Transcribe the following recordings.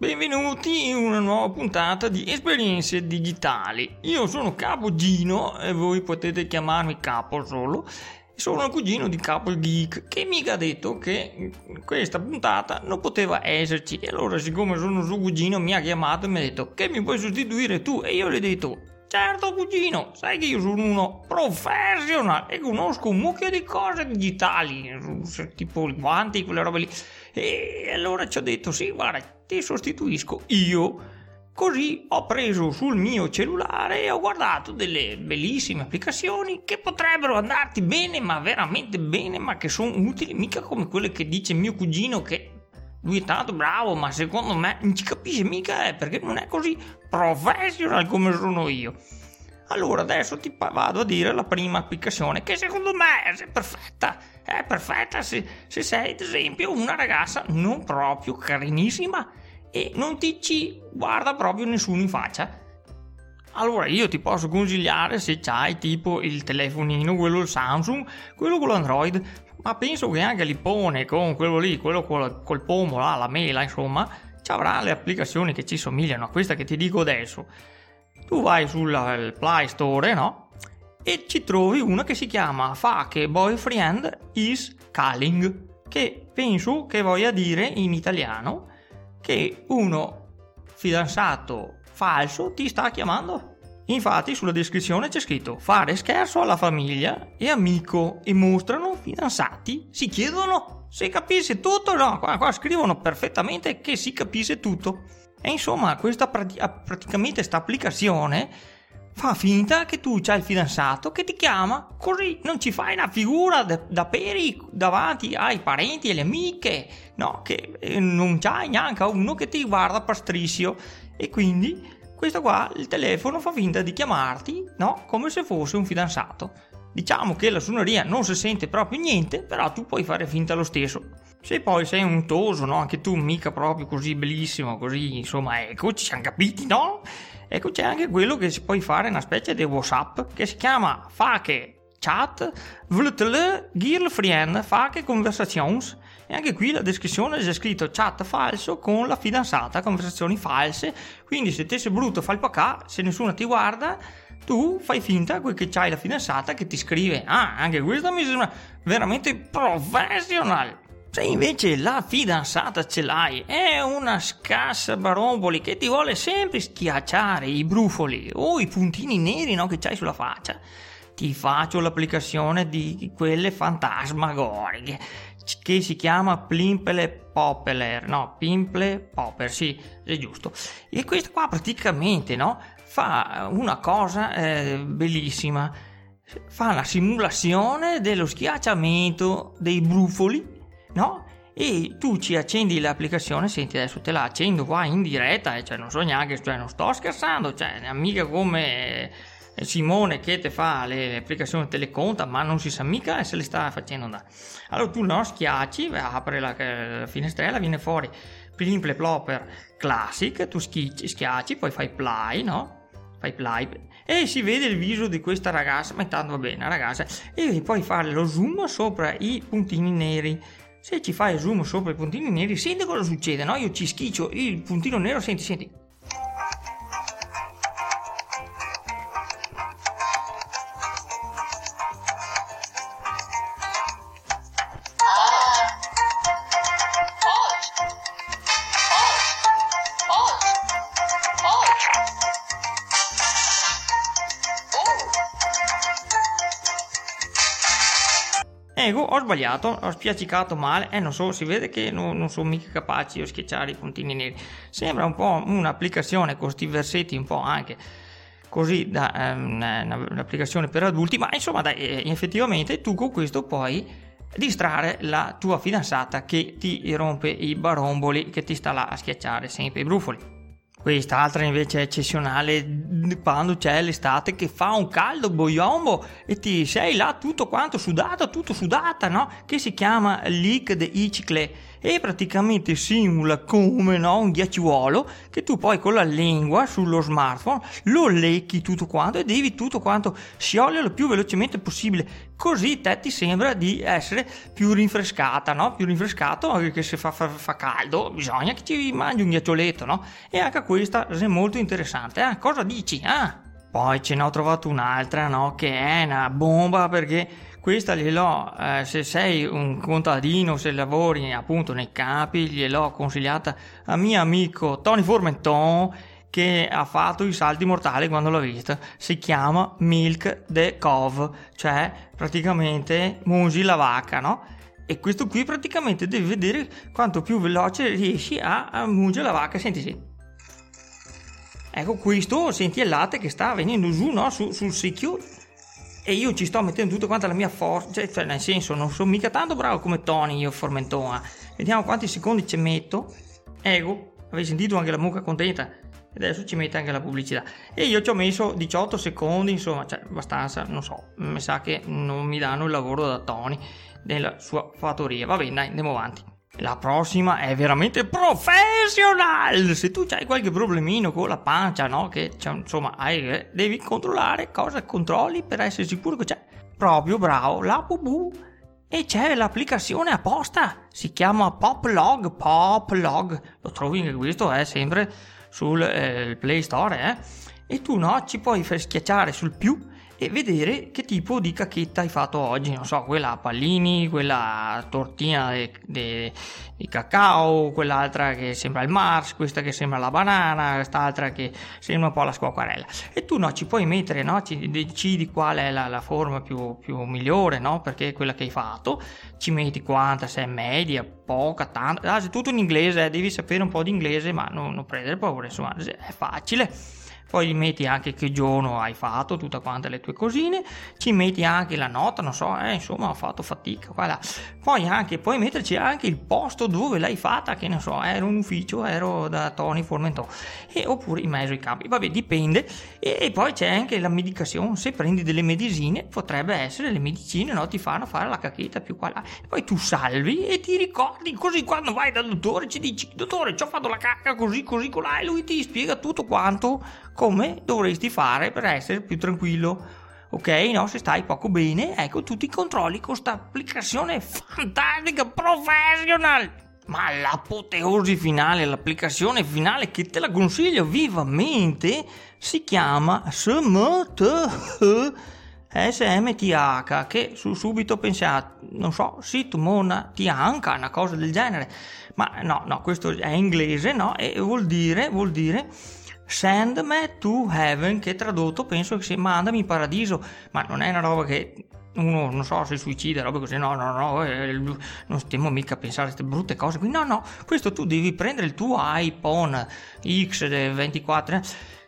Benvenuti in una nuova puntata di Esperienze Digitali. Io sono Capo Gino e voi potete chiamarmi Capo solo. Sono il cugino di Capo Geek che mi ha detto che questa puntata non poteva esserci. E allora, siccome sono suo cugino, mi ha chiamato e mi ha detto che mi puoi sostituire tu. E io gli ho detto Certo cugino, sai che io sono uno professional e conosco un mucchio di cose digitali, tipo i guanti, quelle robe lì. E allora ci ho detto sì, guarda, ti sostituisco io. Così ho preso sul mio cellulare e ho guardato delle bellissime applicazioni che potrebbero andarti bene, ma veramente bene, ma che sono utili, mica come quelle che dice mio cugino che lui è tanto bravo, ma secondo me non ci capisce mica eh, perché non è così professional come sono io. Allora adesso ti vado a dire la prima applicazione che secondo me è perfetta. È perfetta se, se sei ad esempio una ragazza non proprio carinissima e non ti ci guarda proprio nessuno in faccia. Allora io ti posso consigliare se c'hai tipo il telefonino, quello Samsung, quello con l'Android, ma penso che anche l'Ippone con quello lì, quello col, col pomo, là, la mela, insomma, ci avrà le applicazioni che ci somigliano a questa che ti dico adesso. Tu vai sul Play Store, no? E ci trovi una che si chiama Fake Boyfriend is Calling, che penso che voglia dire in italiano che uno fidanzato falso ti sta chiamando. Infatti sulla descrizione c'è scritto fare scherzo alla famiglia e amico e mostrano fidanzati. Si chiedono se capisce tutto. No, qua, qua scrivono perfettamente che si capisce tutto. E insomma, questa praticamente questa applicazione fa finta che tu c'hai il fidanzato che ti chiama, così non ci fai una figura da, da peri davanti ai parenti e alle amiche, no, che eh, non c'hai neanche uno che ti guarda pastrissio e quindi questo qua, il telefono fa finta di chiamarti, no, come se fosse un fidanzato. Diciamo che la suoneria non si sente proprio niente, però tu puoi fare finta lo stesso. Se poi sei un toso, no, anche tu mica proprio così bellissimo, così, insomma, ecco, ci siamo capiti, no? Ecco, c'è anche quello che si può fare una specie di WhatsApp che si chiama Fake Chat VLTL Girlfriend Fake Conversations e anche qui la descrizione c'è scritto chat falso con la fidanzata, conversazioni false. Quindi se te sei brutto fai il pacà, se nessuno ti guarda, tu fai finta che c'hai la fidanzata che ti scrive. Ah, anche questa mi sembra veramente professional. Se invece la fidanzata ce l'hai, è una scassa baromboli che ti vuole sempre schiacciare i brufoli o i puntini neri no, che c'hai sulla faccia, ti faccio l'applicazione di quelle fantasmagoriche che si chiama Plimple Poppeler, no, Pimple Popper, sì, è giusto. E questo qua praticamente, no, fa una cosa eh, bellissima, fa la simulazione dello schiacciamento dei brufoli, no? E tu ci accendi l'applicazione, senti adesso te la accendo qua in diretta, cioè non so neanche, cioè non sto scherzando, cioè mica come Simone che te fa le, applicazioni te le conta, ma non si sa mica se le sta facendo andare. Allora tu no, schiacci, apre la, la finestrella, viene fuori Plimple Plopper Classic, tu schiacci, schiacci, poi fai play, no? Fai play e si vede il viso di questa ragazza, ma intanto va bene, ragazza, e poi fare lo zoom sopra i puntini neri. Se ci fai zoom sopra i puntini neri, senti cosa succede, no? Io ci schiccio il puntino nero, senti, senti Ecco, ho sbagliato, ho spiaccicato male, eh non so, si vede che non, non sono mica capace io schiacciare i puntini neri. Sembra un po' un'applicazione con questi versetti un po' anche così da um, un'applicazione per adulti, ma insomma dai, eh, effettivamente tu con questo puoi distrarre la tua fidanzata che ti rompe i baromboli, che ti sta là a schiacciare sempre i brufoli. Quest'altra invece è eccezionale quando c'è l'estate che fa un caldo boiombo e ti sei là tutto quanto sudato, tutto sudata, no? Che si chiama leak de Icicle e praticamente simula come no, un ghiacciuolo che tu poi con la lingua sullo smartphone lo lecchi tutto quanto e devi tutto quanto sciogliere lo più velocemente possibile così te ti sembra di essere più rinfrescata no? più rinfrescato perché se fa, fa, fa, caldo bisogna che ci mangi un ghiaccioletto no? e anche questa è molto interessante eh? cosa dici? Ah? poi ce ne ho trovato un'altra no? che è una bomba perché questa gliel'ho, eh, se sei un contadino, se lavori appunto nei capi, gliel'ho consigliata a mio amico Tony Formenton che ha fatto i salti mortali quando l'ha vista. Si chiama Milk the Cove, cioè praticamente mungi la vacca, no? E questo qui praticamente devi vedere quanto più veloce riesci a, a mungere la vacca. Senti, sì. Ecco questo, senti il latte che sta venendo giù, no? Su, sul secchio e io ci sto mettendo tutta quanta la mia forza, cioè, cioè nel senso non sono mica tanto bravo come Tony io Formentona. Vediamo quanti secondi ci metto. Ego, avevi sentito anche la mucca contenta? E adesso ci mette anche la pubblicità. E io ci ho messo 18 secondi, insomma, cioè abbastanza, non so, mi sa che non mi danno il lavoro da Tony nella sua fattoria. Va bene, dai, andiamo avanti. La prossima è veramente professional. Se tu hai qualche problemino con la pancia, no? Che insomma, hai, eh, devi controllare cosa controlli per essere sicuro che c'è. Proprio bravo, la Bubu. E c'è l'applicazione apposta. Si chiama Poplog. Poplog. Lo trovi anche questo, eh, sempre sul eh, Play Store, eh? E tu no, ci puoi far schiacciare sul più e vedere che tipo di cacchetta hai fatto oggi, non so, quella a pallini, quella tortina di cacao, quell'altra che sembra il Mars, questa che sembra la banana, quest'altra che sembra un po' la squacquarella. E tu no, ci puoi mettere, no, ci decidi qual è la, la forma più, più, migliore, no, perché quella che hai fatto, ci metti quanta, se è media, poca, tanta, ah, è tutto in inglese, eh, devi sapere un po' di inglese, ma non, non prendere paura, insomma, è facile poi metti anche che giorno hai fatto, tutte quante le tue cosine, ci metti anche la nota, non so, eh, insomma ho fatto fatica, qua là. Poi anche, puoi metterci anche il posto dove l'hai fatta, che ne so, ero in ufficio, ero da Tony Formentò, e, oppure in mezzo ai campi, vabbè dipende, e, e, poi c'è anche la medicazione, se prendi delle medicine potrebbe essere le medicine, no, ti fanno fare la cacchetta più qua là, poi tu salvi e ti ricordi, così quando vai dal dottore ci dici, dottore ci ho fatto la cacca così, così, colà, e lui ti spiega tutto quanto come dovresti fare per essere più tranquillo. Ok, no, se stai poco bene, ecco tutti i controlli con questa applicazione fantastica, professional. Ma l'apoteosi finale, l'applicazione finale che te la consiglio vivamente, si chiama SMT. SMTH che su subito pensiate, non so, Sitmona Tianca, una cosa del genere, ma no, no, questo è inglese, no? E vuol dire, vuol dire Send me to heaven, che tradotto penso che sia mandami in paradiso, ma non è una roba che uno non so se suicida, roba così, no, no, no, eh, non stiamo mica a pensare a queste brutte cose qui, no, no, questo tu devi prendere il tuo iPhone X24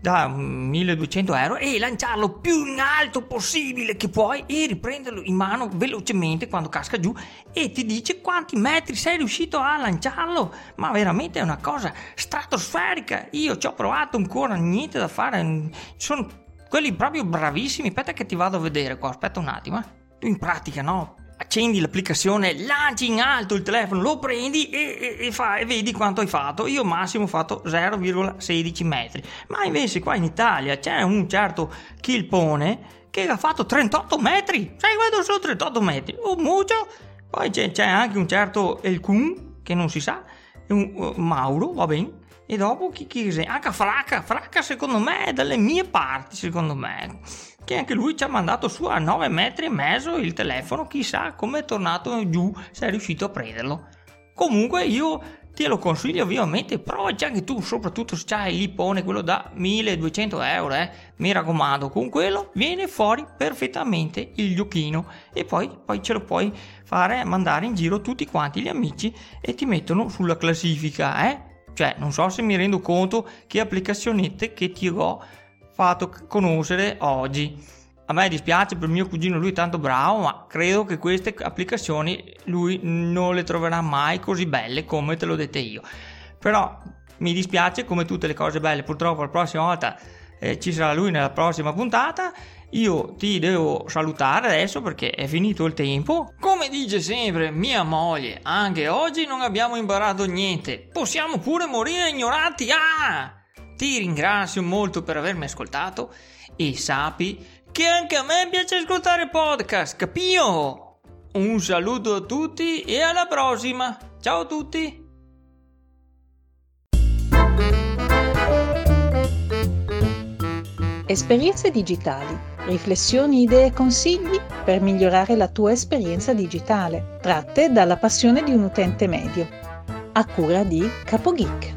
da 1200 euro e lanciarlo più in alto possibile che puoi e riprenderlo in mano velocemente quando casca giù e ti dice quanti metri sei riuscito a lanciarlo. Ma veramente è una cosa stratosferica. Io ci ho provato ancora niente da fare. Sono quelli proprio bravissimi. Aspetta che ti vado a vedere qua aspetta un attimo eh. in pratica no accendi l'applicazione, lanci in alto il telefono, lo prendi e, e, e, fa, e, vedi quanto hai fatto. Io massimo ho fatto 0,16 metri. Ma invece qua in Italia c'è un certo Kilpone che ha fatto 38 metri. Sai quanto sono 38 metri? Un muccio. Poi c'è, c'è, anche un certo Elkun che non si sa, un uh, Mauro, va bene. E dopo chi, chi sei? Anche Fracca, Fracca secondo me è dalle mie parti, secondo me che anche lui ci ha mandato su a 9 metri e mezzo il telefono, chissà come è tornato giù, se è riuscito a prenderlo. Comunque io te lo consiglio vivamente, provaci anche tu, soprattutto se c'hai il lipone, quello da 1200 euro, eh. mi raccomando, con quello viene fuori perfettamente il giochino e poi, poi ce lo puoi fare mandare in giro tutti quanti gli amici e ti mettono sulla classifica, eh. Cioè, non so se mi rendo conto che applicazionette che ti ho fatto conoscere oggi. A me dispiace per mio cugino, lui è tanto bravo, ma credo che queste applicazioni lui non le troverà mai così belle come te l'ho dette io. Però mi dispiace come tutte le cose belle, purtroppo la prossima volta eh, ci sarà lui nella prossima puntata. Io ti devo salutare adesso perché è finito il tempo. Come dice sempre mia moglie, anche oggi non abbiamo imparato niente. Possiamo pure morire ignoranti. Ah! Ti ringrazio molto per avermi ascoltato e sappi che anche a me piace ascoltare podcast, capio? Un saluto a tutti e alla prossima. Ciao a tutti. Esperienze digitali, riflessioni, idee e consigli per migliorare la tua esperienza digitale, tratte dalla passione di un utente medio. A cura di CapoGeek.